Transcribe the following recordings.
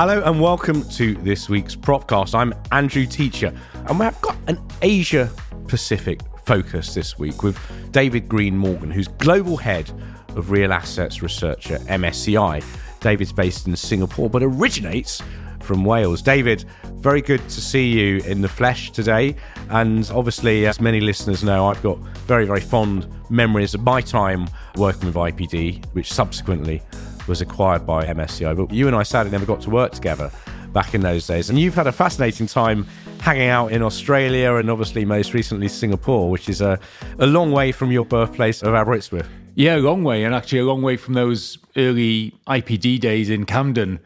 Hello and welcome to this week's Propcast. I'm Andrew Teacher, and we've got an Asia Pacific focus this week with David Green Morgan, who's global head of real assets research at MSCI. David's based in Singapore but originates from Wales. David, very good to see you in the flesh today. And obviously, as many listeners know, I've got very, very fond memories of my time working with IPD, which subsequently was acquired by MSCI. But you and I sadly never got to work together back in those days. And you've had a fascinating time hanging out in Australia and obviously most recently Singapore, which is a, a long way from your birthplace of Aberystwyth. Yeah, a long way, and actually a long way from those early IPD days in Camden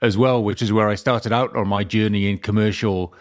as well, which is where I started out on my journey in commercial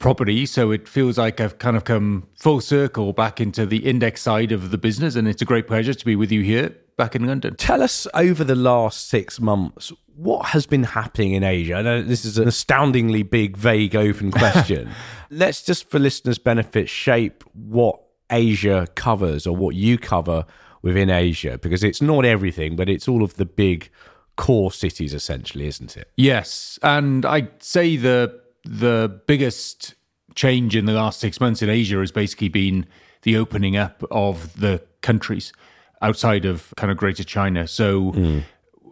property. So it feels like I've kind of come full circle back into the index side of the business, and it's a great pleasure to be with you here back in London. Tell us over the last six months what has been happening in Asia. I know this is an astoundingly big, vague, open question. Let's just, for listeners' benefit, shape what Asia covers or what you cover within Asia, because it's not everything, but it's all of the big core cities, essentially, isn't it? Yes, and I'd say the the biggest change in the last six months in Asia has basically been the opening up of the countries outside of kind of Greater China. So mm.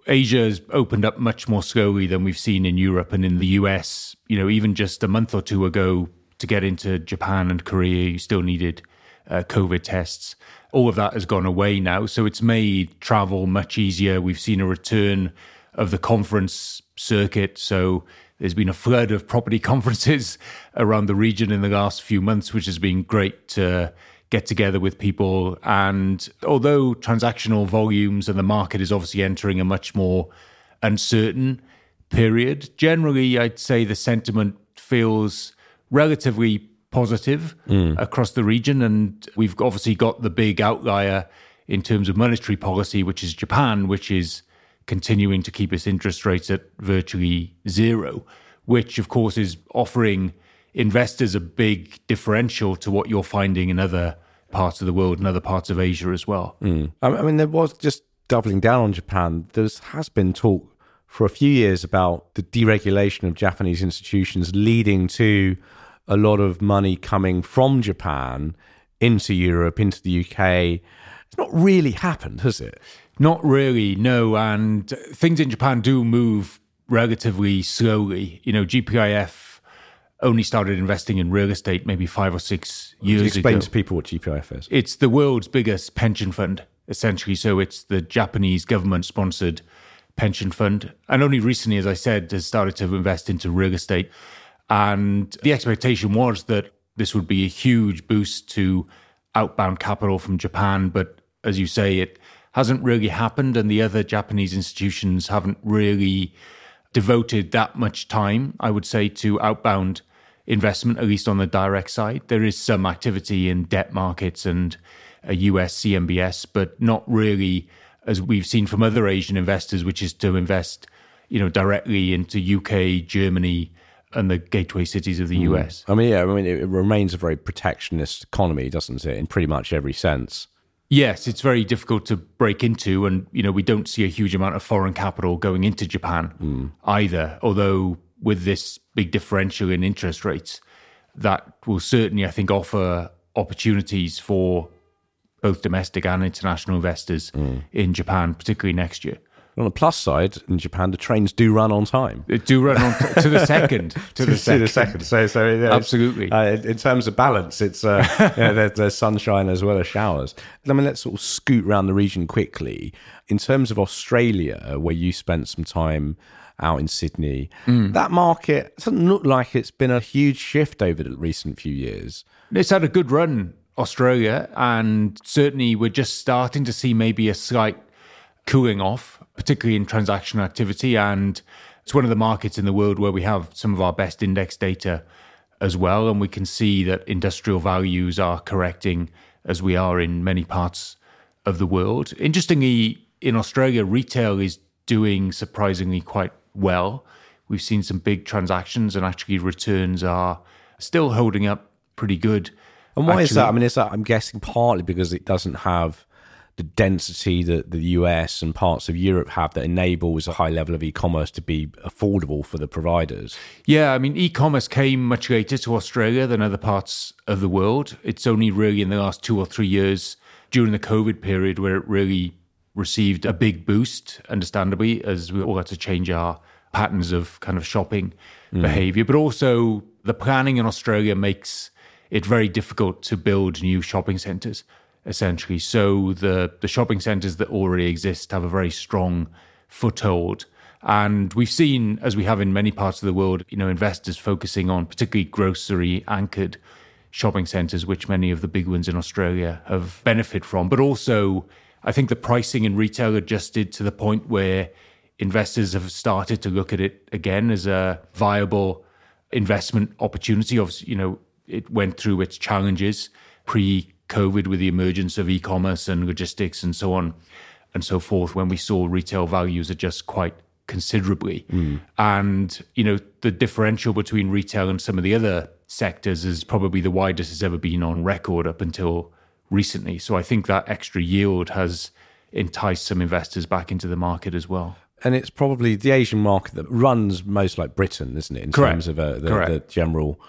Asia has opened up much more slowly than we've seen in Europe and in the US. You know, even just a month or two ago, to get into Japan and Korea, you still needed uh, COVID tests. All of that has gone away now. So it's made travel much easier. We've seen a return of the conference circuit. So there's been a flood of property conferences around the region in the last few months, which has been great to get together with people. And although transactional volumes and the market is obviously entering a much more uncertain period, generally, I'd say the sentiment feels relatively positive mm. across the region. And we've obviously got the big outlier in terms of monetary policy, which is Japan, which is continuing to keep its interest rates at virtually zero, which, of course, is offering investors a big differential to what you're finding in other parts of the world and other parts of Asia as well. Mm. I mean, there was just doubling down on Japan. There has been talk for a few years about the deregulation of Japanese institutions leading to a lot of money coming from Japan into Europe, into the UK. It's not really happened, has it? Not really, no. And things in Japan do move relatively slowly. You know, GPIF only started investing in real estate maybe five or six years ago. explain ago. to people what GPIF is. It's the world's biggest pension fund, essentially. So it's the Japanese government sponsored pension fund. And only recently, as I said, has started to invest into real estate. And the expectation was that this would be a huge boost to outbound capital from Japan. But as you say, it hasn't really happened. And the other Japanese institutions haven't really devoted that much time, I would say, to outbound investment, at least on the direct side. There is some activity in debt markets and a US CMBS, but not really as we've seen from other Asian investors, which is to invest, you know, directly into UK, Germany, and the gateway cities of the mm. US. I mean, yeah, I mean, it remains a very protectionist economy, doesn't it, in pretty much every sense. Yes, it's very difficult to break into, and you know we don't see a huge amount of foreign capital going into Japan mm. either. Although with this big differential in interest rates, that will certainly, I think, offer opportunities for both domestic and international investors mm. in Japan, particularly next year. On the plus side, in Japan, the trains do run on time. They do run on t- to the second. To, the, second. to the second. So, so yeah, absolutely. Uh, in terms of balance, it's uh, there's, there's, sunshine as well as showers. I mean, let's sort of scoot around the region quickly. In terms of Australia, where you spent some time out in Sydney, mm. that market doesn't look like it's been a huge shift over the recent few years. It's had a good run, Australia, and certainly we're just starting to see maybe a slight cooling off, particularly in transactional activity. And it's one of the markets in the world where we have some of our best index data as well. And we can see that industrial values are correcting as we are in many parts of the world. Interestingly, in Australia, retail is doing surprisingly quite well. We've seen some big transactions, and actually, returns are still holding up pretty good. And why actually, is that? I mean, is that I'm guessing partly because it doesn't have the density that the US and parts of Europe have that enables a high level of e-commerce to be affordable for the providers. Yeah, I mean, e-commerce came much later to Australia than other parts of the world. It's only really in the last two or three years during the COVID period where it really received a big boost, understandably, as we all had to change our patterns of kind of shopping mm. behavior. But also, the planning in Australia makes it very difficult to build new shopping centres essentially. So the the shopping centres that already exist have a very strong foothold. And we've seen, as we have in many parts of the world, you know, investors focusing on particularly grocery anchored shopping centres, which many of the big ones in Australia have benefited from. But also, I think the pricing in retail adjusted to the point where investors have started to look at it again as a viable investment opportunity. Obviously, you know, it went through its challenges pre COVID with the emergence of e commerce and logistics and so on and so forth, when we saw retail values adjust quite considerably. Mm. And, you know, the differential between retail and some of the other sectors is probably the widest it's ever been on record up until recently. So I think that extra yield has enticed some investors back into the market as well. And it's probably the Asian market that runs most like Britain, isn't it? In Correct. terms of uh, the, the general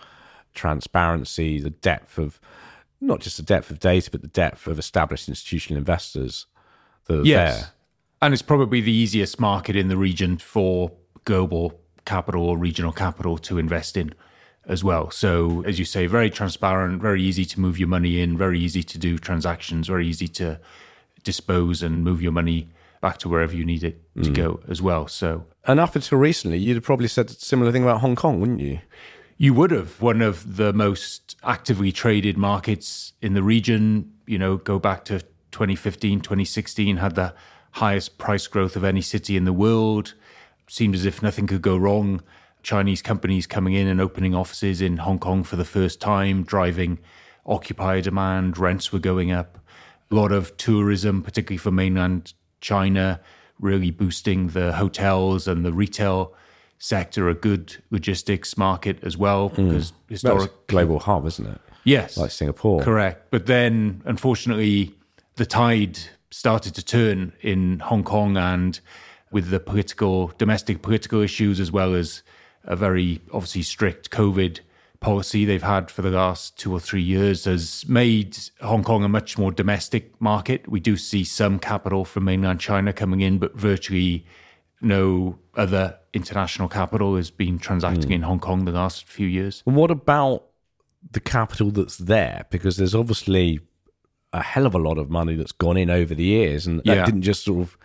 transparency, the depth of not just the depth of data, but the depth of established institutional investors that are yes. there. And it's probably the easiest market in the region for global capital or regional capital to invest in as well. So, as you say, very transparent, very easy to move your money in, very easy to do transactions, very easy to dispose and move your money back to wherever you need it to mm. go as well. So, and up until recently, you'd have probably said a similar thing about Hong Kong, wouldn't you? You would have one of the most actively traded markets in the region. You know, go back to 2015, 2016, had the highest price growth of any city in the world. Seemed as if nothing could go wrong. Chinese companies coming in and opening offices in Hong Kong for the first time, driving occupier demand, rents were going up. A lot of tourism, particularly for mainland China, really boosting the hotels and the retail sector, a good logistics market as well, hmm. because mm. historic global hub, isn't it? Yes, like Singapore. Correct. But then, unfortunately, the tide started to turn in Hong Kong, and with the political, domestic political issues, as well as a very obviously strict COVID policy they've had for the last two or three years has made Hong Kong a much more domestic market. We do see some capital from mainland China coming in, but virtually no other international capital has been transacting mm. in Hong Kong the last few years. what about the capital that's there? Because there's obviously a hell of a lot of money that's gone in over the years, and that yeah. didn't just sort of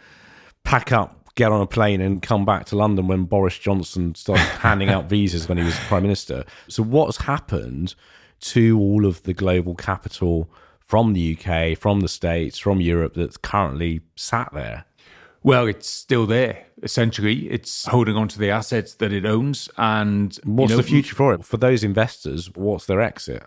pack up, get on a plane, and come back to London when Boris Johnson started handing out visas when he was prime minister. So, what's happened to all of the global capital from the UK, from the States, from Europe that's currently sat there? Well, it's still there. Essentially, it's holding on to the assets that it owns. And what's you know, the future for it? For those investors, what's their exit?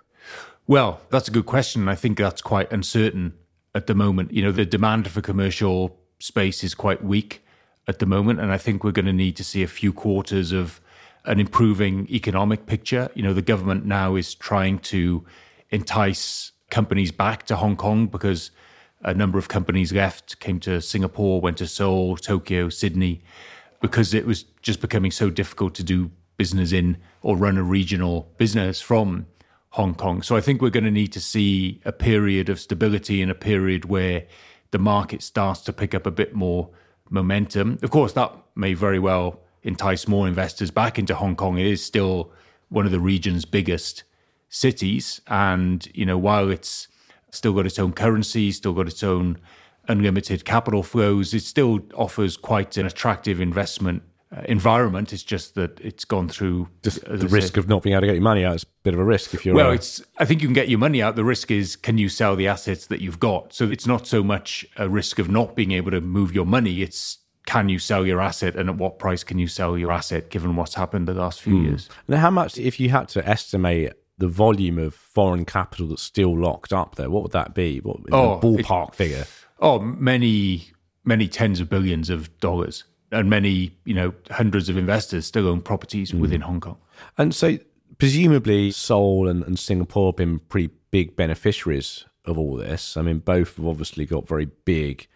Well, that's a good question. I think that's quite uncertain at the moment. You know, the demand for commercial space is quite weak at the moment. And I think we're going to need to see a few quarters of an improving economic picture. You know, the government now is trying to entice companies back to Hong Kong because a number of companies left, came to Singapore, went to Seoul, Tokyo, Sydney, because it was just becoming so difficult to do business in or run a regional business from Hong Kong. So I think we're going to need to see a period of stability and a period where the market starts to pick up a bit more momentum. Of course, that may very well entice more investors back into Hong Kong. It is still one of the region's biggest cities. And, you know, while it's still got its own currency, still got its own unlimited capital flows. It still offers quite an attractive investment uh, environment. It's just that it's gone through just the risk of not being able to get your money out is a bit of a risk if you're. Well, it's. I think you can get your money out. The risk is can you sell the assets that you've got. So it's not so much a risk of not being able to move your money. It's can you sell your asset and at what price can you sell your asset given what's happened the last few mm. years. And how much, if you had to estimate the volume of foreign capital that's still locked up there, what would that be? What oh, ballpark it, figure? Oh, many, many tens of billions of dollars, and many, you know, hundreds of investors still own properties mm. within Hong Kong. And so, presumably, Seoul and, and Singapore have been pretty big beneficiaries of all this? I mean, both have obviously got very big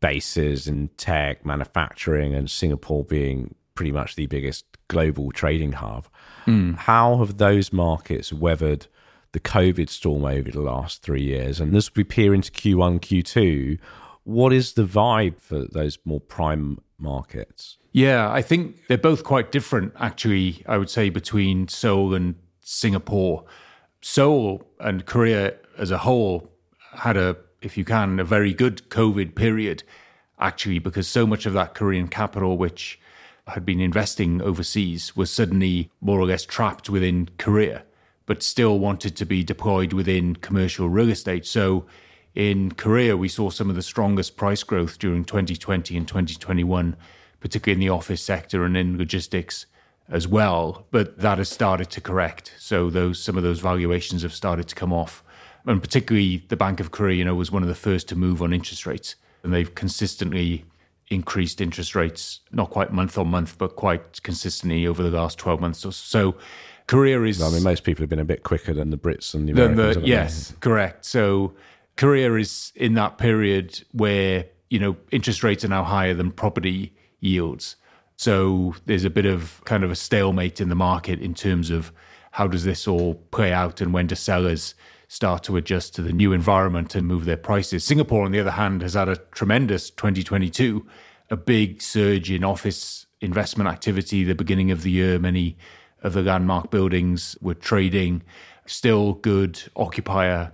bases in tech, manufacturing, and Singapore being pretty much the biggest global trading hub. Mm. How have those markets weathered the COVID storm over the last three years? And as we peer into Q1, Q2, what is the vibe for those more prime markets? Yeah, I think they're both quite different, actually, I would say, between Seoul and Singapore. Seoul and Korea as a whole had a, if you can, a very good COVID period, actually, because so much of that Korean capital, which had been investing overseas, was suddenly more or less trapped within Korea, but still wanted to be deployed within commercial real estate. So in Korea, we saw some of the strongest price growth during 2020 and 2021, particularly in the office sector and in logistics as well. But that has started to correct. So those some of those valuations have started to come off. And particularly the Bank of Korea, you know, was one of the first to move on interest rates. And they've consistently increased interest rates, not quite month on month, but quite consistently over the last 12 months or so. Korea is. I mean, most people have been a bit quicker than the Brits and the Americans. The, yes, correct. So Korea is in that period where, you know, interest rates are now higher than property yields. So there's a bit of kind of a stalemate in the market in terms of how does this all play out and when do sellers start to adjust to the new environment and move their prices. Singapore, on the other hand, has had a tremendous 2022, a big surge in office investment activity the beginning of the year. Many of the landmark buildings were trading, still good occupier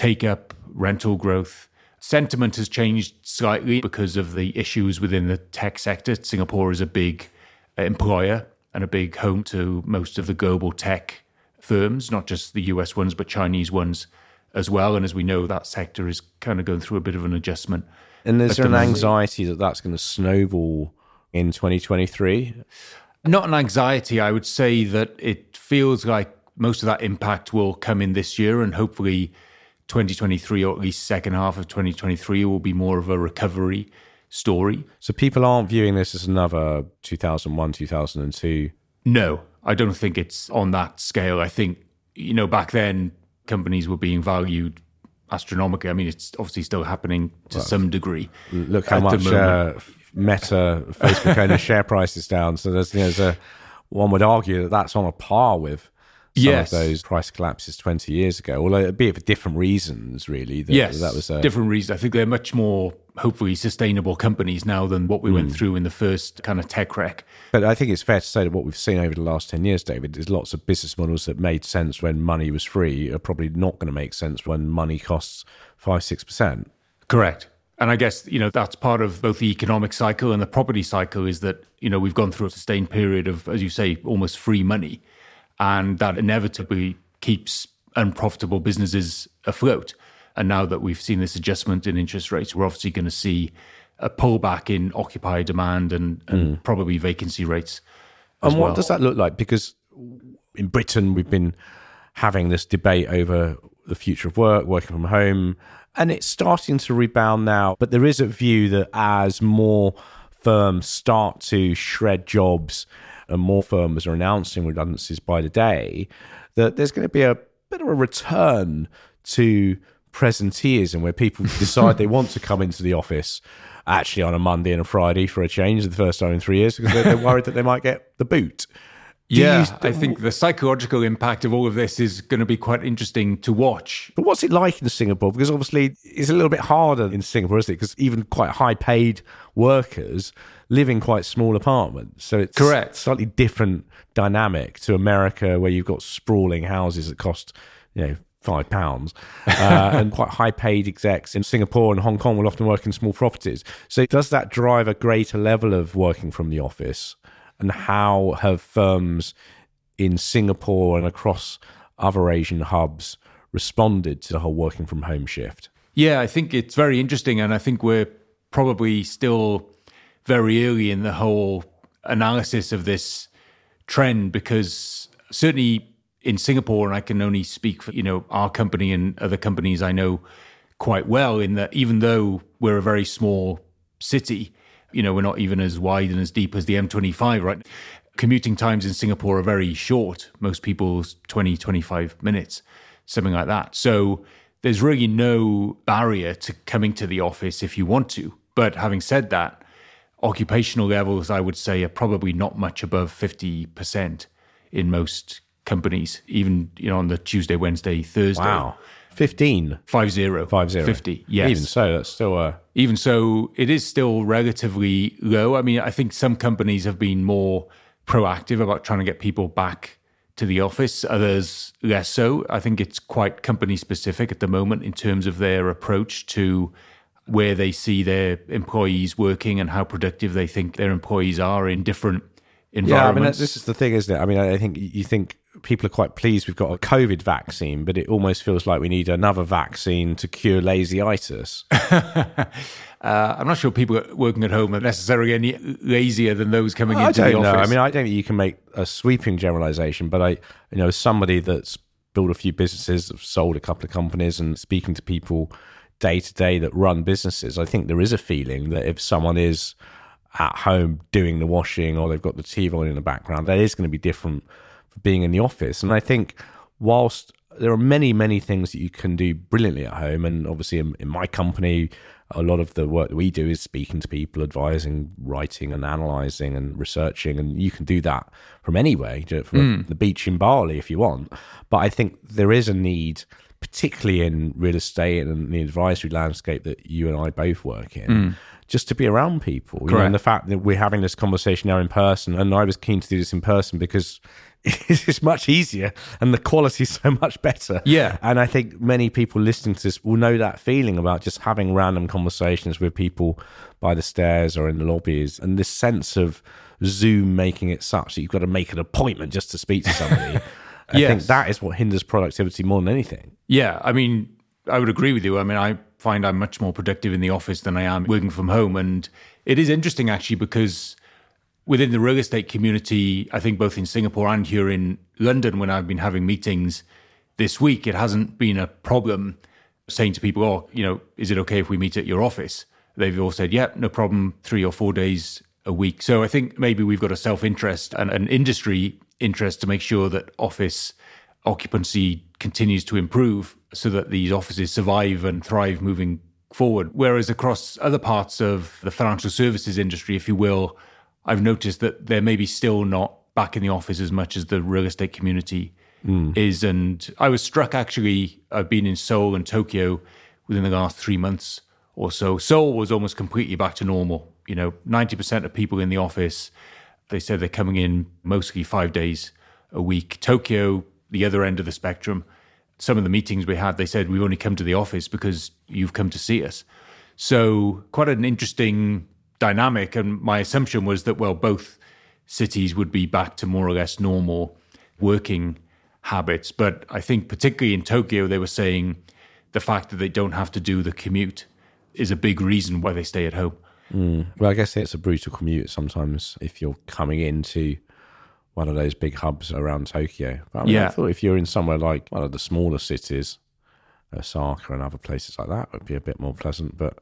take up, rental growth. Sentiment has changed slightly because of the issues within the tech sector. Singapore is a big uh, employer and a big home to most of the global tech firms, not just the US ones, but Chinese ones as well. And as we know, that sector is kind of going through a bit of an adjustment. And is there an anxiety that that's going to snowball in 2023? Not an anxiety. I would say that it feels like most of that impact will come in this year and hopefully 2023 or at least second half of 2023 will be more of a recovery story. So people aren't viewing this as another 2001, 2002. No, I don't think it's on that scale. I think, you know, back then companies were being valued astronomically. I mean, it's obviously still happening to well, some degree. Look how much uh, Meta, Facebook owner share price is down. So there's, you know, there's a, one would argue that that's on a par with yes. of those price collapses 20 years ago, although be it for different reasons, really. That, yes, that was a... different reasons. I think they're much more, hopefully, sustainable companies now than what we mm. went hmm. through in the first kind of tech wreck. But I think it's fair to say that what we've seen over the last 10 years, David, is lots of business models that made sense when money was free are probably not going to make sense when money costs 5 6%. Correct. And I guess, you know, that's part of both the economic cycle and the property cycle is that, you know, we've gone through a sustained period of, as you say, almost free money and that inevitably keeps unprofitable businesses afloat. And now that we've seen this adjustment in interest rates, we're obviously going to see a pullback in occupier demand and, and mm. probably vacancy rates. And what well. does that look like? Because in Britain, we've been having this debate over the future of work, working from home, and it's starting to rebound now. But there is a view that as more firms start to shred jobs and more firms are announcing redundancies by the day, that there's going to be a bit of a return to presenteeism where people decide they want to come into the office actually on a Monday and a Friday for a change the first time in three years because they're, they're worried that they might get the boot. Do yeah, you, I think the psychological impact of all of this is going to be quite interesting to watch. But what's it like in Singapore? Because obviously it's a little bit harder in Singapore, isn't it? Because even quite high paid workers live in quite small apartments. So it's correct, slightly different dynamic to America, where you've got sprawling houses that cost, you know, five pounds, uh, and quite high paid execs in Singapore and Hong Kong will often work in small properties. So does that drive a greater level of working from the office? And how have firms in Singapore and across other Asian hubs responded to the whole working from home shift? Yeah, I think it's very interesting, and I think we're probably still very early in the whole analysis of this trend because certainly in Singapore, and I can only speak for you know our company and other companies I know quite well. In that, even though we're a very small city, you know we're not even as wide and as deep as the M25, right? Commuting times in Singapore are very short. Most people's 20, 25 minutes, something like that. So there's really no barrier to coming to the office if you want to. But having said that, occupational levels, I would say, are probably not much above 50% in most companies, even you know on the Tuesday, Wednesday, Thursday. Wow. 15. Five zero. Five zero. 50. Yes. Even so, that's still a. Even so, it is still relatively low. I mean, I think some companies have been more proactive about trying to get people back to the office, others less so. I think it's quite company specific at the moment in terms of their approach to where they see their employees working and how productive they think their employees are in different environments. Yeah, I mean, this is the thing, isn't it? I mean, I think you think people are quite pleased we've got a COVID vaccine, but it almost feels like we need another vaccine to cure lazyitis. Uh, I'm not sure people working at home are necessarily any lazier than those coming I into the know. office. I mean, I don't think you can make a sweeping generalization, but I, you know, as somebody that's built a few businesses, sold a couple of companies, and speaking to people day to day that run businesses, I think there is a feeling that if someone is at home doing the washing or they've got the TV on in the background, that is going to be different for being in the office. And I think whilst there are many, many things that you can do brilliantly at home, and obviously in, in my company, a lot of the work that we do is speaking to people, advising, writing, and analysing and researching, and you can do that from anywhere, you do it from hmm. the beach in Bali if you want. But I think there is a need, particularly in real estate and the advisory landscape that you and I both work in, mm. just to be around people. You know, and the fact that we're having this conversation now in person, and I was keen to do this in person because it's much easier and the quality is so much better. Yeah. And I think many people listening to this will know that feeling about just having random conversations with people by the stairs or in the lobbies and this sense of Zoom making it such that you've got to make an appointment just to speak to somebody. I Yes. think that is what hinders productivity more than anything. Yeah, I mean, I would agree with you. I mean, I find I'm much more productive in the office than I am working from home. And it is interesting actually because within the real estate community, I think both in Singapore and here in London, when I've been having meetings this week, it hasn't been a problem saying to people, oh, you know, is it okay if we meet at your office? They've all said, yeah, no problem, three or four days a week. So I think maybe we've got a self interest and an industry interest to make sure that office occupancy continues to improve so that these offices survive and thrive moving forward. Whereas across other parts of the financial services industry, if you will, I've noticed that they're maybe still not back in the office as much as the real estate community hmm. is. And I was struck actually, I've been in Seoul and Tokyo within the last three months or so. Seoul was almost completely back to normal. You know, 90% of people in the office, they said they're coming in mostly five days a week. Tokyo, the other end of the spectrum, some of the meetings we had, they said, we've only come to the office because you've come to see us. So, quite an interesting dynamic. And my assumption was that, well, both cities would be back to more or less normal working habits. But I think, particularly in Tokyo, they were saying the fact that they don't have to do the commute is a big reason why they stay at home. Mm. Well, I guess it's a brutal commute sometimes if you're coming into one of those big hubs around Tokyo. But I mean, I thought if you're in somewhere like one of the smaller cities, Osaka and other places like that, would be a bit more pleasant. But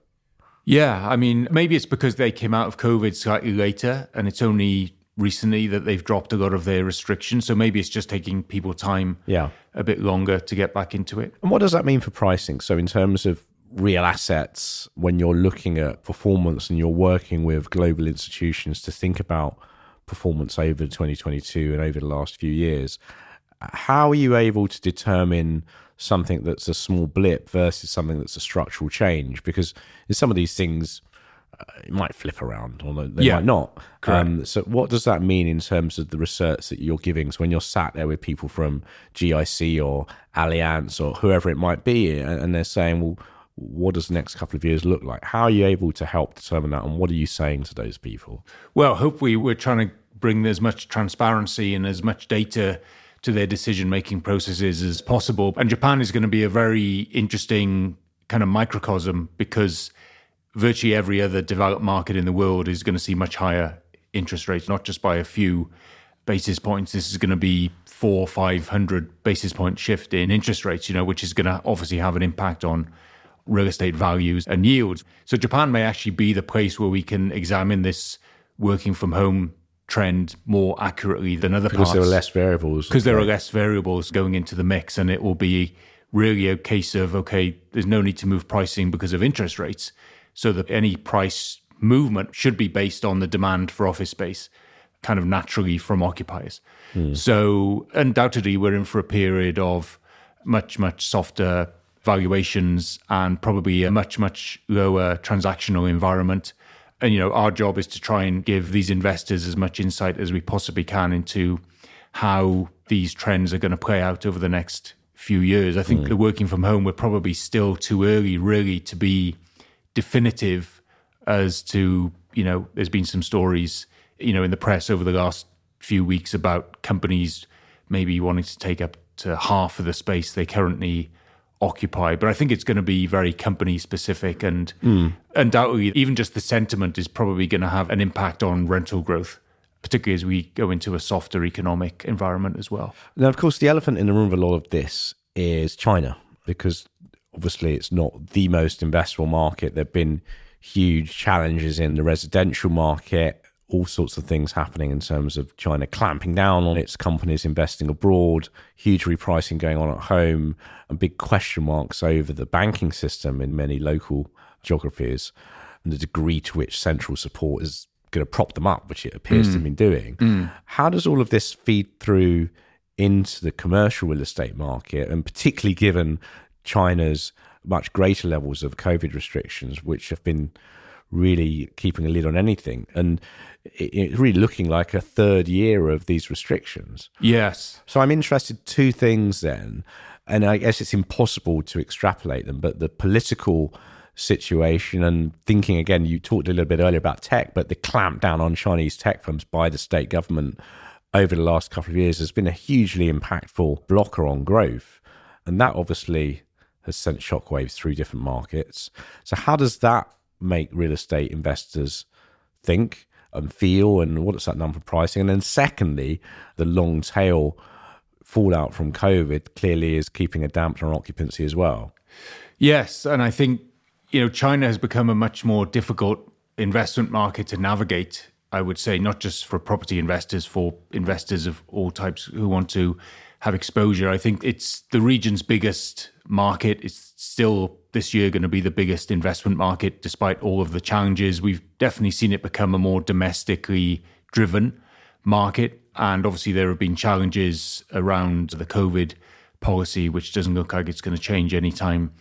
Yeah, I mean, maybe it's because they came out of COVID slightly later and it's only recently that they've dropped a lot of their restrictions. So maybe it's just taking people time yeah. a bit longer to get back into it. And what does that mean for pricing? So, in terms of real assets, when you're looking at performance and you're working with global institutions to think about performance over 2022 and over the last few years, how are you able to determine something that's a small blip versus something that's a structural change? Because in some of these things, uh, it might flip around or they Yeah, might not. Um, so, what does that mean in terms of the research that you're giving? So, when you're sat there with people from GIC or Allianz or whoever it might be, and they're saying, well, what does the next couple of years look like? How are you able to help determine that? And what are you saying to those people? Well, hopefully, we're trying to bring as much transparency and as much data to their decision making processes as possible. And Japan is going to be a very interesting kind of microcosm because virtually every other developed market in the world is going to see much higher interest rates, not just by a few basis points. This is going to be four, five hundred basis point shift in interest rates, you know, which is going to obviously have an impact on real estate values and yields. So Japan may actually be the place where we can examine this working from home trend more accurately than other Because parts there are less variables. because there are less variables going into the mix and it will be really a case of, okay, there's no need to move pricing because of interest rates. So that any price movement should be based on the demand for office space kind of naturally from occupiers. Mm. So undoubtedly, we're in for a period of much, much softer valuations and probably a much, much lower transactional environment. And, you know, our job is to try and give these investors as much insight as we possibly can into how these trends are going to play out over the next few years. I think mm. the working from home, we're probably still too early, really, to be definitive as to, you know, there's been some stories you know, in the press over the last few weeks about companies maybe wanting to take up to half of the space they currently occupy. But I think it's going to be very company specific and mm. undoubtedly, even just the sentiment is probably going to have an impact on rental growth. Particularly as we go into a softer economic environment as well. Now, of course, the elephant in the room of a lot of this is China, because obviously it's not the most investable market. There have been huge challenges in the residential market all sorts of things happening in terms of China clamping down on its companies investing abroad, huge repricing going on at home, and big question marks over the banking system in many local geographies, and the degree to which central support is going to prop them up, which it appears mm. to have been doing. Mm. How does all of this feed through into the commercial real estate market, and particularly given China's much greater levels of COVID restrictions, which have been really keeping a lid on anything. And it's really looking like a third year of these restrictions. Yes. So I'm interested two things then, and I guess it's impossible to extrapolate them, but the political situation and thinking again, you talked a little bit earlier about tech, but the clamp down on Chinese tech firms by the state government over the last couple of years has been a hugely impactful blocker on growth. And that obviously has sent shockwaves through different markets. So how does that make real estate investors think? and feel and what's that number pricing and then secondly the long tail fallout from covid clearly is keeping a damper on occupancy as well yes and i think you know china has become a much more difficult investment market to navigate i would say not just for property investors for investors of all types who want to have exposure i think it's the region's biggest market it's still this year going to be the biggest investment market despite all of the challenges. We've definitely seen it become a more domestically driven market. And obviously, there have been challenges around the COVID policy, which doesn't look like it's going to change anytime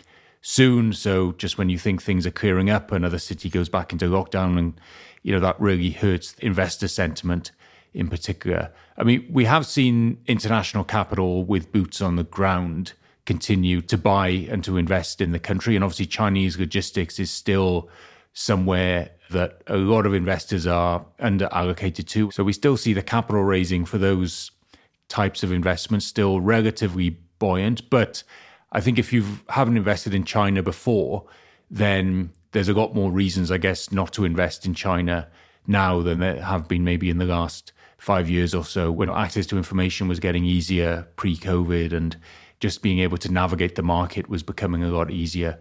soon. So, just when you think things are clearing up, another city goes back into lockdown, and you know that really hurts investor sentiment in particular. I mean, we have seen international capital with boots on the ground continue to buy and to invest in the country. And obviously, Chinese logistics is still somewhere that a lot of investors are under allocated to. So we still see the capital raising for those types of investments still relatively buoyant. But I think if you haven't invested in China before, then there's a lot more reasons, I guess, not to invest in China now than there have been maybe in the last five years or so when access to information was getting easier pre COVID and just being able to navigate the market was becoming a lot easier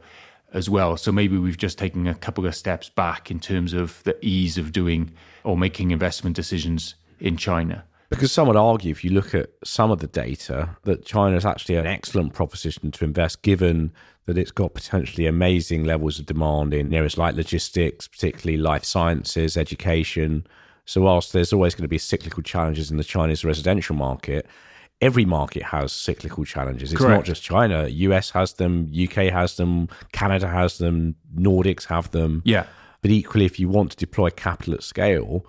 as well. So maybe we've just taken a couple of steps back in terms of the ease of doing or making investment decisions in China. Because some would argue, if you look at some of the data, that China is actually an excellent proposition to invest, given that it's got potentially amazing levels of demand in areas like logistics, particularly life sciences, education. So, whilst there's always going to be cyclical challenges in the Chinese residential market, every market has cyclical challenges. It's Correct. not just China. US has them, UK has them, Canada has them, Nordics have them. Yeah. But equally, if you want to deploy capital at scale,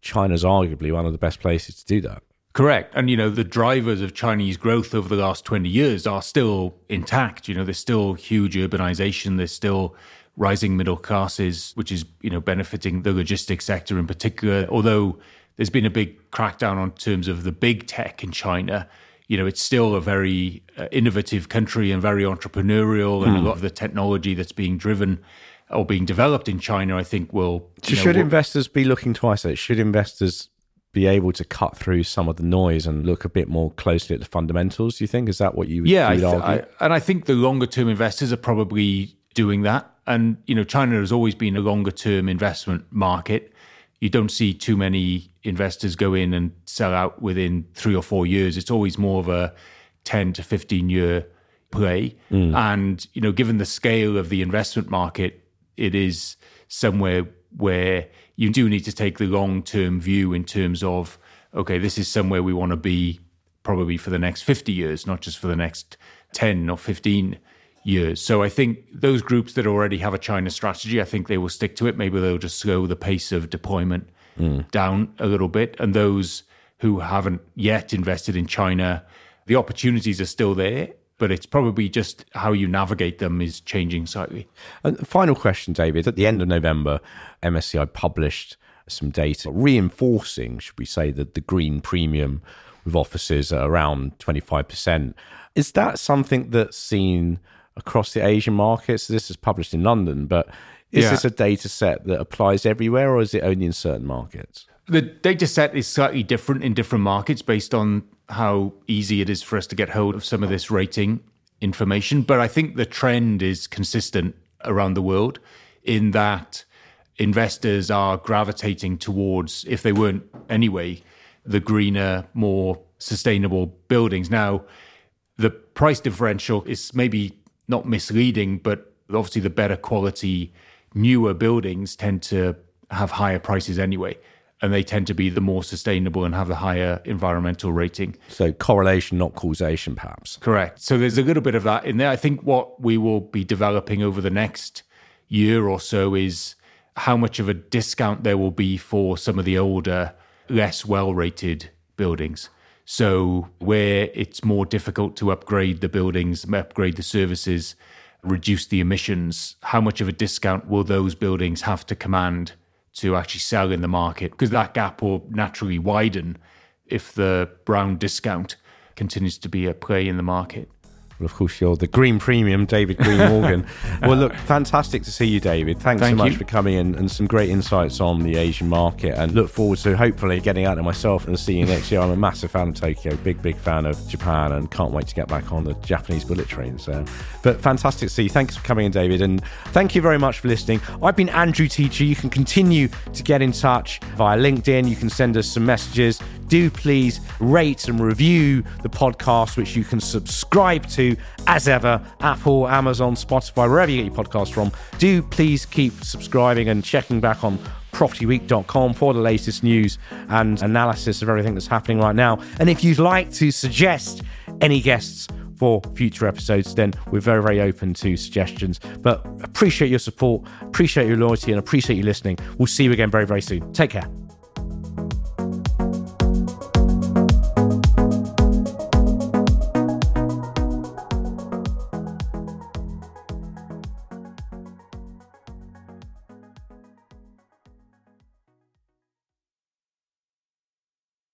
China's arguably one of the best places to do that. Correct. And, you know, the drivers of Chinese growth over the last 20 years are still intact. You know, there's still huge urbanization, there's still rising middle classes, which is, you know, benefiting the logistics sector in particular. Although there's been a big crackdown on terms of the big tech in China. You know, it's still a very uh, innovative country and very entrepreneurial, and mm. a hmm. lot of the technology that's being driven or being developed in China, I think, will. So, know, should will, investors be looking twice at it? Should investors be able to cut through some of the noise and look a bit more closely at the fundamentals? Do you think is that what you? Yeah, you I th- I, and I think the longer term investors are probably doing that. And you know, China has always been a longer term investment market you don't see too many investors go in and sell out within three or four years. It's always more of a 10 to 15 year play. Hmm. And, you know, given the scale of the investment market, it is somewhere where you do need to take the long term view in terms of, okay, this is somewhere we want to be probably for the next 50 years, not just for the next 10 or 15 years. So I think those groups that already have a China strategy, I think they will stick to it. Maybe they'll just slow the pace of deployment down a little bit. And those who haven't yet invested in China, the opportunities are still there, but it's probably just how you navigate them is changing slightly. And final question, David. At the end of November, MSCI published some data reinforcing, should we say, that the green premium with offices at around 25%. Is that something that's seen across the Asian markets? This is published in London, but is Yeah. this a data set that applies everywhere or is it only in certain markets? The data set is slightly different in different markets based on how easy it is for us to get hold of some of this rating information. But I think the trend is consistent around the world in that investors are gravitating towards, if they weren't anyway, the greener, more sustainable buildings. Now, the price differential is maybe not misleading, but obviously the better quality, newer buildings tend to have higher prices anyway. And they tend to be the more sustainable and have the higher environmental rating. So correlation, not causation, perhaps. Correct. So there's a little bit of that in there. I think what we will be developing over the next year or so is how much of a discount there will be for some of the older, less well rated buildings. So, where it's more difficult to upgrade the buildings, upgrade the services, reduce the emissions, how much of a discount will those buildings have to command to actually sell in the market? Because that gap will naturally widen if the brown discount continues to be a play in the market. Well, of course, you're the green premium, David Green Morgan. well, look, fantastic to see you, David. Thanks Thank so much you. for coming in and some great insights on the Asian market. And look forward to hopefully getting out there myself and seeing you next year. I'm a massive fan of Tokyo, big, big fan of Japan, and can't wait to get back on the Japanese bullet train. So, but fantastic to see you. Thanks for coming in, David. And thank you very much for listening. I've been Andrew Teacher. You can continue to get in touch via LinkedIn. You can send us some messages do please rate and review the podcast, which you can subscribe to as ever Apple, Amazon, Spotify, wherever you get your podcast from. Do please keep subscribing and checking back on propertyweek.com for the latest news and analysis of everything that's happening right now. And if you'd like to suggest any guests, for future episodes, then we're very, very open to suggestions. But appreciate your support, appreciate your loyalty, and appreciate you listening. We'll see you again very, very soon. Take care.